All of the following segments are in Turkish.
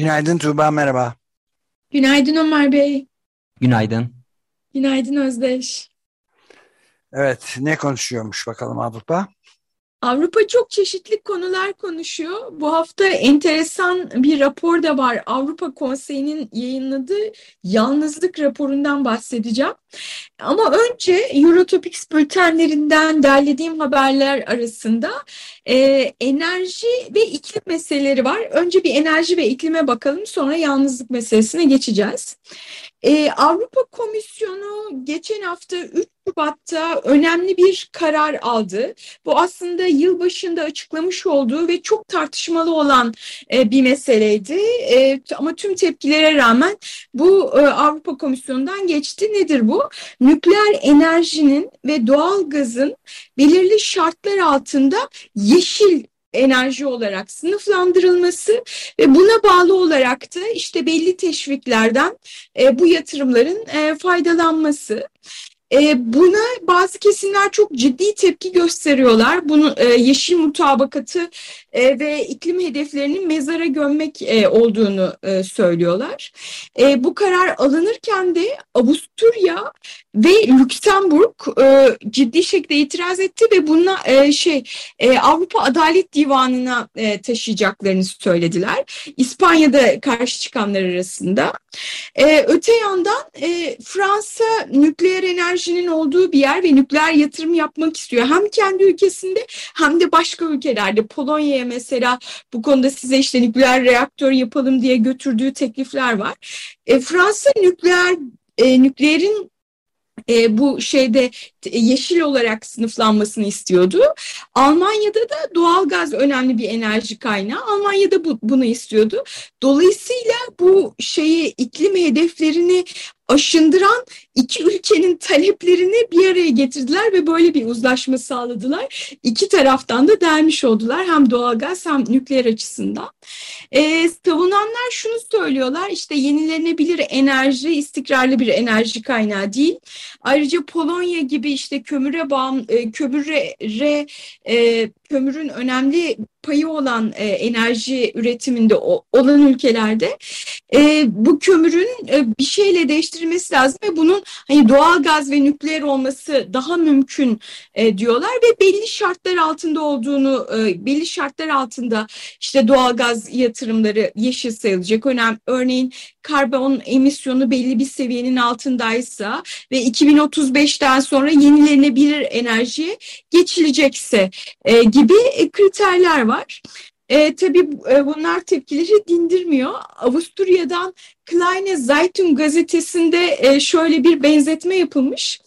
Günaydın Tuğba, merhaba. Günaydın Ömer Bey. Günaydın. Günaydın Özdeş. Evet, ne konuşuyormuş bakalım Avrupa? Avrupa çok çeşitli konular konuşuyor. Bu hafta enteresan bir rapor da var. Avrupa Konseyi'nin yayınladığı yalnızlık raporundan bahsedeceğim. Ama önce Eurotopics bültenlerinden derlediğim haberler arasında e, enerji ve iklim meseleleri var. Önce bir enerji ve iklime bakalım sonra yalnızlık meselesine geçeceğiz. Ee, Avrupa Komisyonu geçen hafta 3 Şubat'ta önemli bir karar aldı. Bu aslında yılbaşında açıklamış olduğu ve çok tartışmalı olan e, bir meseleydi. E, ama tüm tepkilere rağmen bu e, Avrupa Komisyonu'ndan geçti. Nedir bu? Nükleer enerjinin ve doğal gazın belirli şartlar altında yeşil enerji olarak sınıflandırılması ve buna bağlı olarak da işte belli teşviklerden e, bu yatırımların e, faydalanması. E, buna bazı kesimler çok ciddi tepki gösteriyorlar. Bunu e, yeşil mutabakatı e, ve iklim hedeflerinin mezara gömmek e, olduğunu e, söylüyorlar. E, bu karar alınırken de Avusturya ve Lüksemburg e, ciddi şekilde itiraz etti ve buna e, şey e, Avrupa Adalet Divanı'na e, taşıyacaklarını söylediler. İspanya'da karşı çıkanlar arasında. E, öte yandan e, Fransa nükleer enerjinin olduğu bir yer ve nükleer yatırım yapmak istiyor. Hem kendi ülkesinde hem de başka ülkelerde. Polonya'ya mesela bu konuda size işte nükleer reaktör yapalım diye götürdüğü teklifler var. E, Fransa nükleer e, nükleerin e, bu şeyde yeşil olarak sınıflanmasını istiyordu. Almanya'da da doğal gaz önemli bir enerji kaynağı. Almanya'da bu, bunu istiyordu. Dolayısıyla bu şeyi iklim hedeflerini aşındıran iki ülkenin taleplerini bir araya getirdiler ve böyle bir uzlaşma sağladılar. İki taraftan da dermiş oldular hem doğalgaz hem nükleer açısından. E, savunanlar şunu söylüyorlar işte yenilenebilir enerji istikrarlı bir enerji kaynağı değil. Ayrıca Polonya gibi işte kömüre bağım, e, kömüre e, kömürün önemli payı olan e, enerji üretiminde o, olan ülkelerde e, bu kömürün e, bir şeyle değiştirilmesi lazım ve bunun hani doğal gaz ve nükleer olması daha mümkün e, diyorlar ve belli şartlar altında olduğunu e, belli şartlar altında işte doğal gaz yatırımları yeşil sayılacak. Önem, örneğin karbon emisyonu belli bir seviyenin altındaysa ve 2035'ten sonra yenilenebilir enerjiye geçilecekse e, kriterler var. E, tabii e, bunlar tepkileri dindirmiyor. Avusturya'dan Kleine Zeitung gazetesinde e, şöyle bir benzetme yapılmış.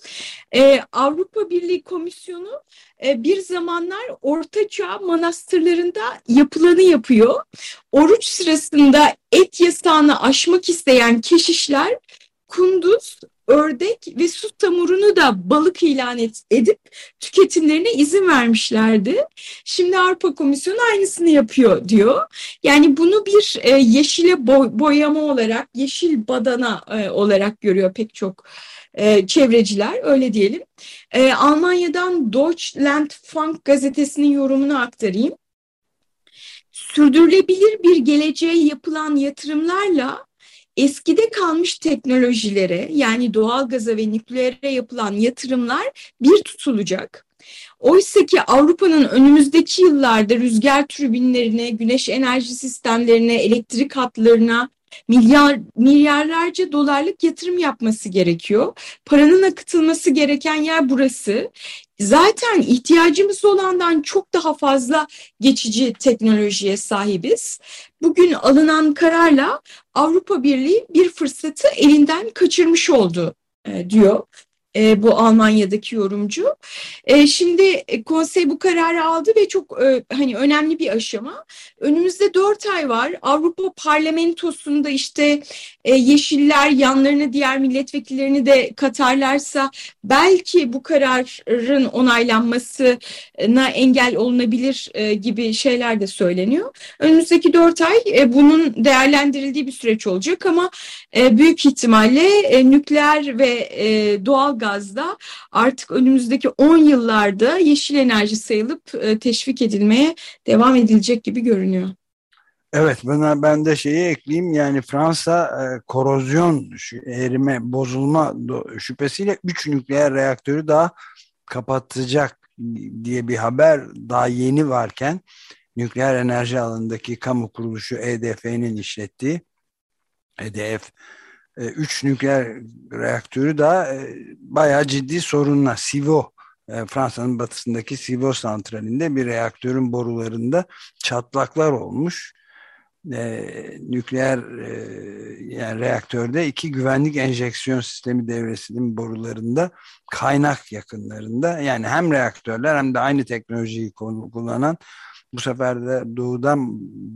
E, Avrupa Birliği Komisyonu e, bir zamanlar Ortaçağ manastırlarında yapılanı yapıyor. Oruç sırasında et yasağını aşmak isteyen keşişler kunduz, ördek ve su tamurunu da balık ilan et, edip tüketimlerine izin vermişlerdi. Şimdi Avrupa Komisyonu aynısını yapıyor diyor. Yani bunu bir e, yeşile boy, boyama olarak, yeşil badana e, olarak görüyor pek çok e, çevreciler öyle diyelim. E, Almanya'dan Deutschland Funk gazetesinin yorumunu aktarayım. Sürdürülebilir bir geleceğe yapılan yatırımlarla eskide kalmış teknolojilere yani doğalgaza ve nükleere yapılan yatırımlar bir tutulacak. Oysa ki Avrupa'nın önümüzdeki yıllarda rüzgar türbinlerine, güneş enerji sistemlerine, elektrik hatlarına, milyar milyarlarca dolarlık yatırım yapması gerekiyor. Paranın akıtılması gereken yer burası. Zaten ihtiyacımız olandan çok daha fazla geçici teknolojiye sahibiz. Bugün alınan kararla Avrupa Birliği bir fırsatı elinden kaçırmış oldu e, diyor. E, bu Almanya'daki yorumcu. E, şimdi e, konsey bu kararı aldı ve çok e, hani önemli bir aşama. Önümüzde dört ay var. Avrupa Parlamentosu'nda işte e, Yeşiller yanlarına diğer milletvekillerini de katarlarsa belki bu kararın onaylanmasına engel olunabilir e, gibi şeyler de söyleniyor. Önümüzdeki dört ay e, bunun değerlendirildiği bir süreç olacak ama e, büyük ihtimalle e, nükleer ve e, doğal gazda artık önümüzdeki 10 yıllarda yeşil enerji sayılıp e, teşvik edilmeye devam edilecek gibi görünüyor. Evet buna ben de şeyi ekleyeyim yani Fransa e, korozyon erime bozulma şüphesiyle 3 nükleer reaktörü daha kapatacak diye bir haber daha yeni varken nükleer enerji alanındaki kamu kuruluşu EDF'nin işlettiği EDF 3 e, nükleer reaktörü da e, bayağı ciddi sorunla Sivo e, Fransa'nın batısındaki Sivo santralinde bir reaktörün borularında çatlaklar olmuş. Ee, nükleer yani reaktörde iki güvenlik enjeksiyon sistemi devresinin borularında kaynak yakınlarında yani hem reaktörler hem de aynı teknolojiyi kullanan bu sefer de doğudan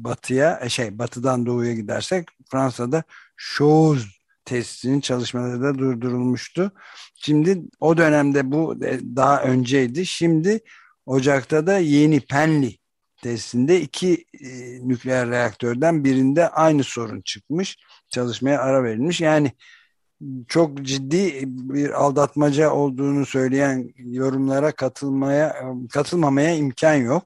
batıya şey batıdan doğuya gidersek Fransa'da Chose testinin çalışmaları da durdurulmuştu. Şimdi o dönemde bu e, daha önceydi. Şimdi Ocak'ta da yeni Penly testinde iki e, nükleer reaktörden birinde aynı sorun çıkmış. Çalışmaya ara verilmiş. Yani çok ciddi bir aldatmaca olduğunu söyleyen yorumlara katılmaya katılmamaya imkan yok.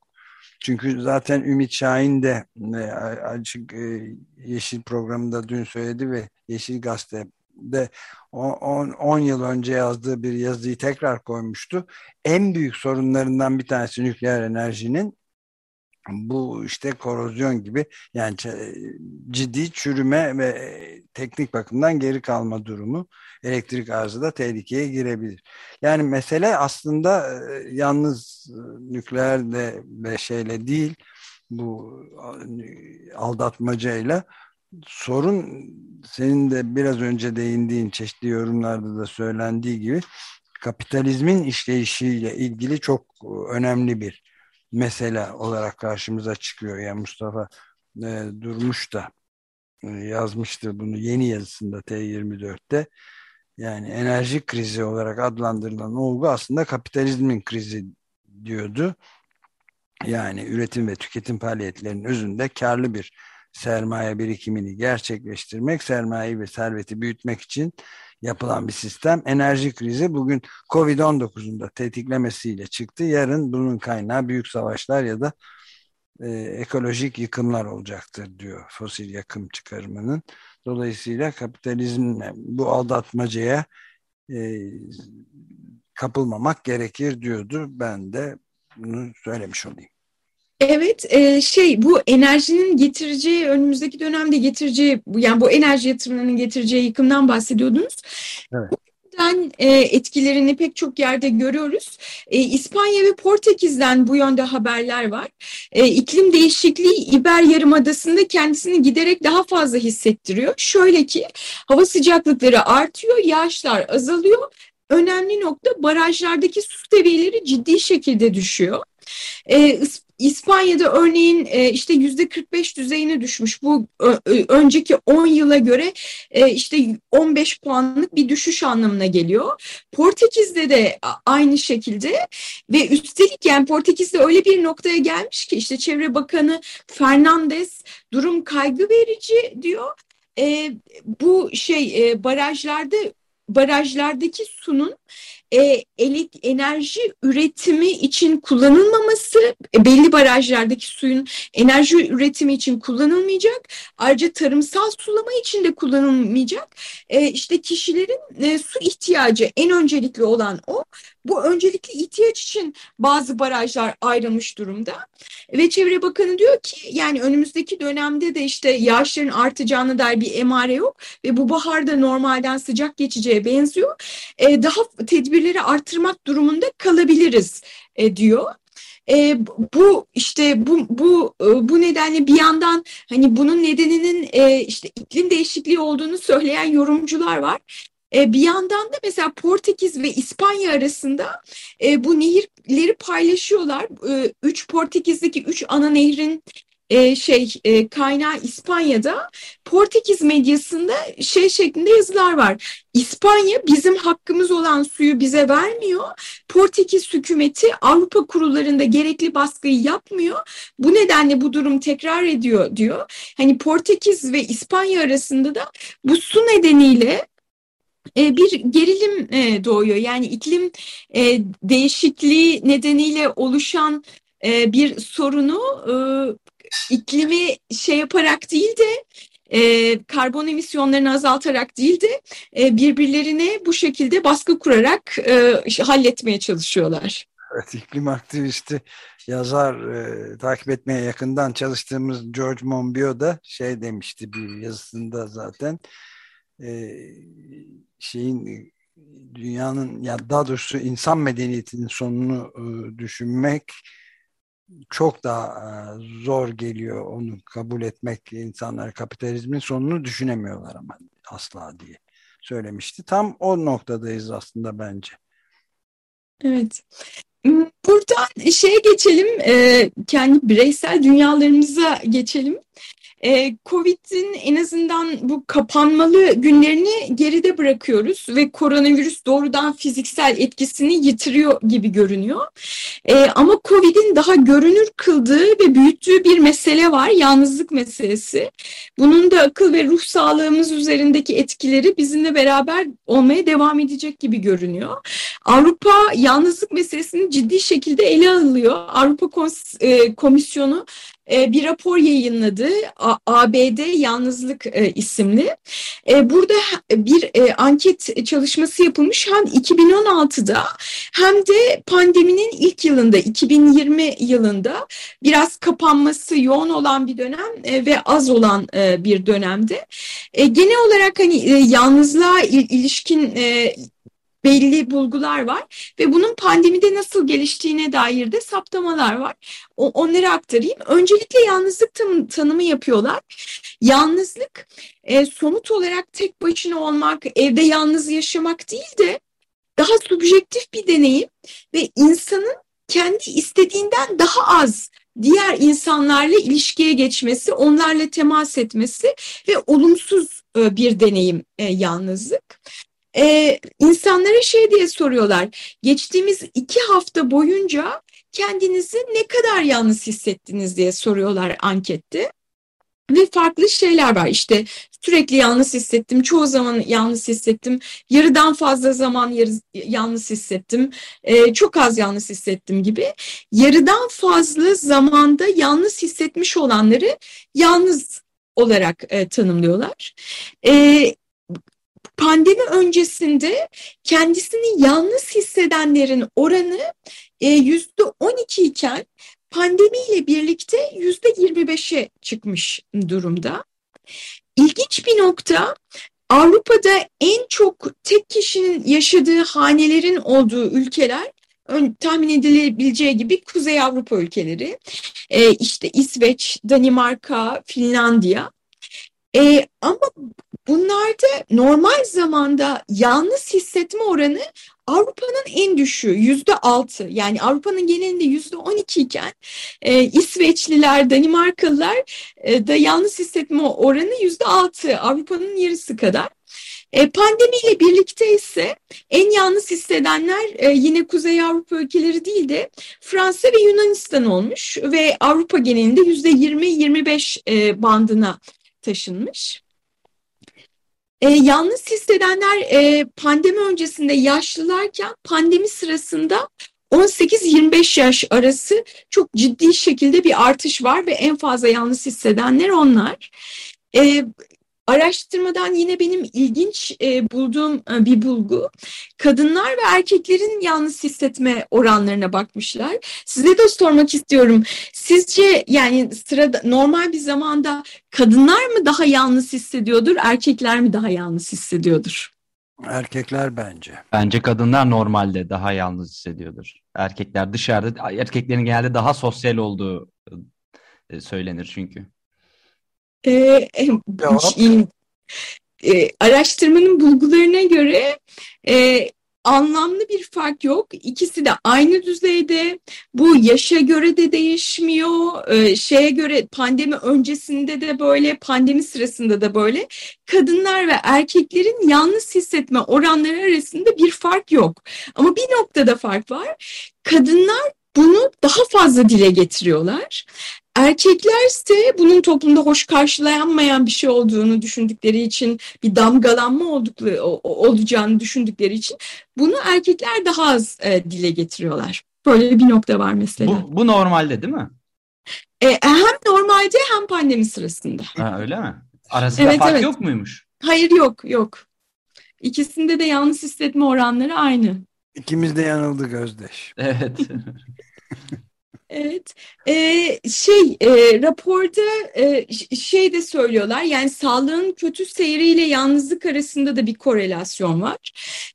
Çünkü zaten Ümit Şahin de e, açık e, Yeşil programında dün söyledi ve Yeşil Gazete'de 10 yıl önce yazdığı bir yazıyı tekrar koymuştu. En büyük sorunlarından bir tanesi nükleer enerjinin bu işte korozyon gibi yani ciddi çürüme ve teknik bakımdan geri kalma durumu elektrik arzı da tehlikeye girebilir. Yani mesele aslında e, yalnız e, nükleerle ve şeyle değil bu aldatmacayla sorun senin de biraz önce değindiğin çeşitli yorumlarda da söylendiği gibi kapitalizmin işleyişiyle ilgili çok önemli bir mesele olarak karşımıza çıkıyor. Yani Mustafa e, Durmuş da e, yazmıştı bunu yeni yazısında T24'te. Yani enerji krizi olarak adlandırılan olgu aslında kapitalizmin krizi diyordu. Yani üretim ve tüketim faaliyetlerinin özünde karlı bir sermaye birikimini gerçekleştirmek, sermayeyi ve serveti büyütmek için yapılan bir sistem. Enerji krizi bugün Covid-19'un da tetiklemesiyle çıktı. Yarın bunun kaynağı büyük savaşlar ya da e, ekolojik yıkımlar olacaktır diyor fosil yakım çıkarımının. Dolayısıyla kapitalizmle bu aldatmacaya e, kapılmamak gerekir diyordu. Ben de bunu söylemiş olayım. Evet, e, şey bu enerjinin getireceği önümüzdeki dönemde getireceği yani bu enerji yatırımlarının getireceği yıkımdan bahsediyordunuz. Evet. Ben e, etkilerini pek çok yerde görüyoruz. E, İspanya ve Portekiz'den bu yönde haberler var. İklim değişikliği İber Yarımadası'nda kendisini giderek daha fazla hissettiriyor. Şöyle ki hava sıcaklıkları artıyor, yağışlar azalıyor. Önemli nokta barajlardaki su seviyeleri ciddi şekilde düşüyor. İspanya'da örneğin e, işte yüzde 45 düzeyine düşmüş. Bu önceki 10 yıla göre e, işte 15 puanlık bir düşüş anlamına geliyor. Portekiz'de de aynı şekilde ve üstelik yani Portekiz'de öyle bir noktaya gelmiş ki işte Çevre Bakanı Fernandez durum kaygı verici diyor. E, bu şey barajlarda barajlardaki sunun e, elik, enerji üretimi için kullanılmaması, e, belli barajlardaki suyun enerji üretimi için kullanılmayacak. Ayrıca tarımsal sulama için de kullanılmayacak. E, işte kişilerin e, su ihtiyacı en öncelikli olan o. Bu öncelikli ihtiyaç için bazı barajlar ayrılmış durumda. Ve Çevre Bakanı diyor ki yani önümüzdeki dönemde de işte yağışların artacağına dair bir emare yok. Ve bu baharda normalden sıcak geçeceğe benziyor. E, daha tedbirleri artırmak durumunda kalabiliriz e, diyor. E, bu işte bu bu e, bu nedenle bir yandan hani bunun nedeninin e, işte iklim değişikliği olduğunu söyleyen yorumcular var. E, bir yandan da mesela Portekiz ve İspanya arasında e, bu nehirleri paylaşıyorlar. E, üç Portekiz'deki üç ana nehrin şey kaynağı İspanya'da Portekiz medyasında şey şeklinde yazılar var. İspanya bizim hakkımız olan suyu bize vermiyor. Portekiz hükümeti Avrupa kurullarında gerekli baskıyı yapmıyor. Bu nedenle bu durum tekrar ediyor diyor. Hani Portekiz ve İspanya arasında da bu su nedeniyle bir gerilim e, doğuyor. Yani iklim e, değişikliği nedeniyle oluşan bir sorunu iklimi şey yaparak değil de e, karbon emisyonlarını azaltarak değil de e, birbirlerine bu şekilde baskı kurarak e, halletmeye çalışıyorlar. Evet, iklim aktivisti yazar e, takip etmeye yakından çalıştığımız George Monbiot da şey demişti bir yazısında zaten e, şeyin dünyanın ya daha doğrusu insan medeniyetinin sonunu e, düşünmek çok daha e, zor geliyor onu kabul etmek insanlar kapitalizmin sonunu düşünemiyorlar ama asla diye söylemişti. Tam o noktadayız aslında bence. Evet. Buradan şeye geçelim, e, kendi bireysel dünyalarımıza geçelim e, Covid'in en azından bu kapanmalı günlerini geride bırakıyoruz ve koronavirüs doğrudan fiziksel etkisini yitiriyor gibi görünüyor. E, ama Covid'in daha görünür kıldığı ve büyüttüğü bir mesele var, yalnızlık meselesi. Bunun da akıl ve ruh sağlığımız üzerindeki etkileri bizimle beraber olmaya devam edecek gibi görünüyor. Avrupa yalnızlık meselesini ciddi şekilde ele alıyor. Avrupa e, Komisyonu bir rapor yayınladı. ABD Yalnızlık e, isimli. E, burada bir anket çalışması yapılmış hem 2016'da hem de pandeminin ilk yılında 2020 yılında biraz kapanması yoğun olan bir dönem ve az olan bir dönemde. Genel olarak hani yalnızlığa ilişkin belli bulgular var ve bunun pandemide nasıl geliştiğine dair de saptamalar var. O, onları aktarayım. Öncelikle yalnızlık tanı, tanımı yapıyorlar. Yalnızlık e, somut olarak tek başına olmak, evde yalnız yaşamak değil de daha subjektif bir deneyim ve insanın kendi istediğinden daha az diğer insanlarla ilişkiye geçmesi, onlarla temas etmesi ve olumsuz e, bir deneyim e, yalnızlık e, insanlara şey diye soruyorlar. Geçtiğimiz iki hafta boyunca kendinizi ne kadar yalnız hissettiniz diye soruyorlar ankette. Ve farklı şeyler var işte sürekli yalnız hissettim, çoğu zaman yalnız hissettim, yarıdan fazla zaman yarı, yalnız hissettim, e, çok az yalnız hissettim gibi. Yarıdan fazla zamanda yalnız hissetmiş olanları yalnız olarak e, tanımlıyorlar. E, pandemi öncesinde kendisini yalnız hissedenlerin oranı e, yüzde 12 iken pandemiyle birlikte yüzde 25'e çıkmış durumda. İlginç bir nokta Avrupa'da en çok tek kişinin yaşadığı hanelerin olduğu ülkeler tahmin edilebileceği gibi Kuzey Avrupa ülkeleri. E, işte İsveç, Danimarka, Finlandiya. E, ama bunlarda normal zamanda yalnız hissetme oranı Avrupa'nın en düşüğü yüzde altı yani Avrupa'nın genelinde yüzde on iki iken e, İsveçliler, Danimarkalılar e, da yalnız hissetme oranı yüzde altı Avrupa'nın yarısı kadar. E, pandemiyle birlikte ise en yalnız hissedenler e, yine Kuzey Avrupa ülkeleri değil de Fransa ve Yunanistan olmuş ve Avrupa genelinde yüzde yirmi yirmi beş e, bandına taşınmış. E, yalnız hissedenler e, pandemi öncesinde yaşlılarken pandemi sırasında 18-25 yaş arası çok ciddi şekilde bir artış var ve en fazla yalnız hissedenler onlar. E, Araştırmadan yine benim ilginç e, bulduğum e, bir bulgu. Kadınlar ve erkeklerin yalnız hissetme oranlarına bakmışlar. Size de sormak istiyorum. Sizce yani sırada normal bir zamanda kadınlar mı daha yalnız hissediyordur, erkekler mi daha yalnız hissediyordur? Erkekler bence. Bence kadınlar normalde daha yalnız hissediyordur. Erkekler dışarıda, erkeklerin genelde daha sosyal olduğu e, söylenir çünkü. Ee, e, araştırmanın bulgularına göre e, anlamlı bir fark yok. İkisi de aynı düzeyde. Bu yaşa göre de değişmiyor. Ee, şeye göre pandemi öncesinde de böyle, pandemi sırasında da böyle. Kadınlar ve erkeklerin yalnız hissetme oranları arasında bir fark yok. Ama bir noktada fark var. Kadınlar bunu daha fazla dile getiriyorlar. Erkekler ise bunun toplumda hoş karşılanmayan bir şey olduğunu düşündükleri için bir damgalanma oldukları, olacağını düşündükleri için bunu erkekler daha az e, dile getiriyorlar. Böyle bir nokta var mesela. Bu, bu normalde değil mi? E, hem normalde hem pandemi sırasında. Ha, öyle mi? Arasında evet, fark evet. yok muymuş? Hayır yok yok. İkisinde de yalnız hissetme oranları aynı. İkimiz de yanıldık Özdeş. Evet. Evet, ee, şey e, raporda e, şey de söylüyorlar. Yani sağlığın kötü seyriyle yalnızlık arasında da bir korelasyon var.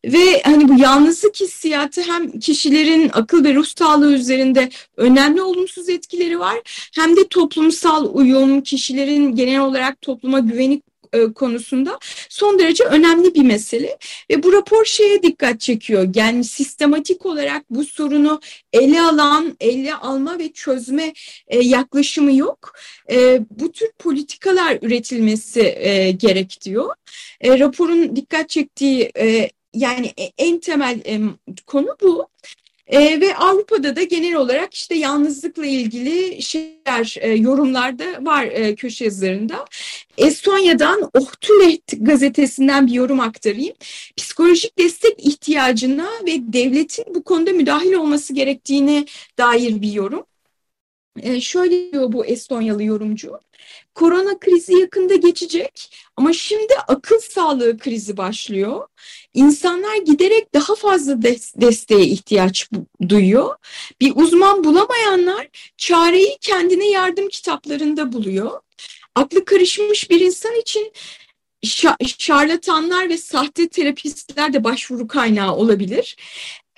Ve hani bu yalnızlık hissiyatı hem kişilerin akıl ve ruh sağlığı üzerinde önemli olumsuz etkileri var hem de toplumsal uyum kişilerin genel olarak topluma güveni e, konusunda son derece önemli bir mesele ve bu rapor şeye dikkat çekiyor. Yani sistematik olarak bu sorunu ele alan, ele alma ve çözme e, yaklaşımı yok. E, bu tür politikalar üretilmesi gerek diyor. Raporun dikkat çektiği yani en temel konu bu. E, ve Avrupa'da da genel olarak işte yalnızlıkla ilgili şeyler, e, yorumlar var e, köşe yazılarında. Estonya'dan Ohtulet gazetesinden bir yorum aktarayım. Psikolojik destek ihtiyacına ve devletin bu konuda müdahil olması gerektiğine dair bir yorum. E, şöyle diyor bu Estonyalı yorumcu. Korona krizi yakında geçecek ama şimdi akıl sağlığı krizi başlıyor. İnsanlar giderek daha fazla des desteğe ihtiyaç duyuyor. Bir uzman bulamayanlar çareyi kendine yardım kitaplarında buluyor. Aklı karışmış bir insan için şarlatanlar ve sahte terapistler de başvuru kaynağı olabilir.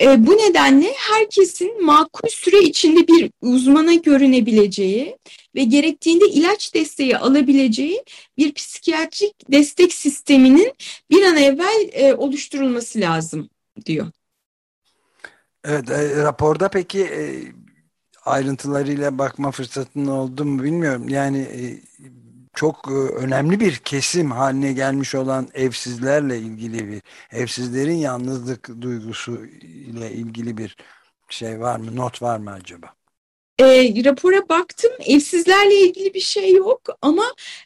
E, bu nedenle herkesin makul süre içinde bir uzmana görünebileceği ve gerektiğinde ilaç desteği alabileceği bir psikiyatrik destek sisteminin bir an evvel e, oluşturulması lazım diyor. Evet, e, raporda peki e, ayrıntılarıyla bakma fırsatın oldu mu bilmiyorum. Yani e, çok e, önemli bir kesim haline gelmiş olan evsizlerle ilgili bir evsizlerin yalnızlık duygusu ile ilgili bir şey var mı not var mı acaba? E, rapora baktım evsizlerle ilgili bir şey yok ama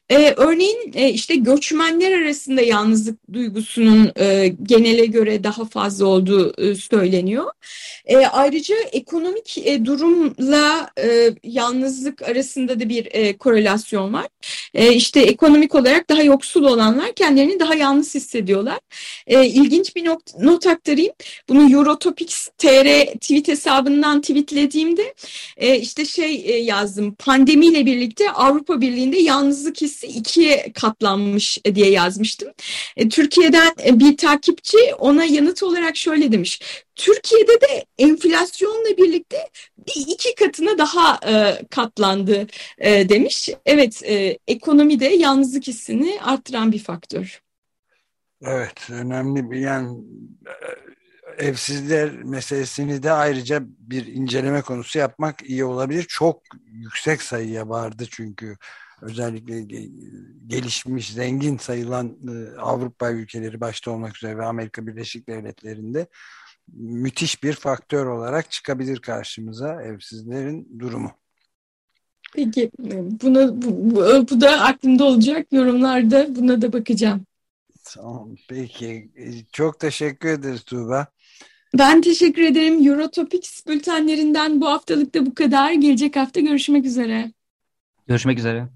e, örneğin e, işte göçmenler arasında yalnızlık duygusunun e, genele göre daha fazla olduğu e, söyleniyor. E, ayrıca ekonomik e, durumla e, yalnızlık arasında da bir e, korelasyon var. E, işte ekonomik olarak daha yoksul olanlar kendilerini daha yalnız hissediyorlar. E, ilginç bir not, not aktarayım. Bunu Eurotopics TR tweet hesabından tweetlediğimde e, işte şey e, yazdım. Pandemiyle birlikte Avrupa Birliği'nde yalnızlık hissi ikiye katlanmış e, diye yazmıştım. E, Türkiye'den bir takipçi ona yanıt olarak şöyle demiş. Türkiye'de de enflasyonla birlikte bir iki katına daha katlandı demiş. Evet, e, ekonomi de yalnızlık hissini arttıran bir faktör. Evet, önemli bir yani evsizler meselesini de ayrıca bir inceleme konusu yapmak iyi olabilir. Çok yüksek sayıya vardı çünkü özellikle gelişmiş, zengin sayılan e, Avrupa ülkeleri başta olmak üzere ve Amerika Birleşik Devletleri'nde müthiş bir faktör olarak çıkabilir karşımıza evsizlerin durumu. Peki buna bu, bu da aklımda olacak yorumlarda buna da bakacağım. Tamam peki çok teşekkür ederiz Tuğba. Ben teşekkür ederim. Eurotopics bültenlerinden bu haftalık da bu kadar. Gelecek hafta görüşmek üzere. Görüşmek üzere.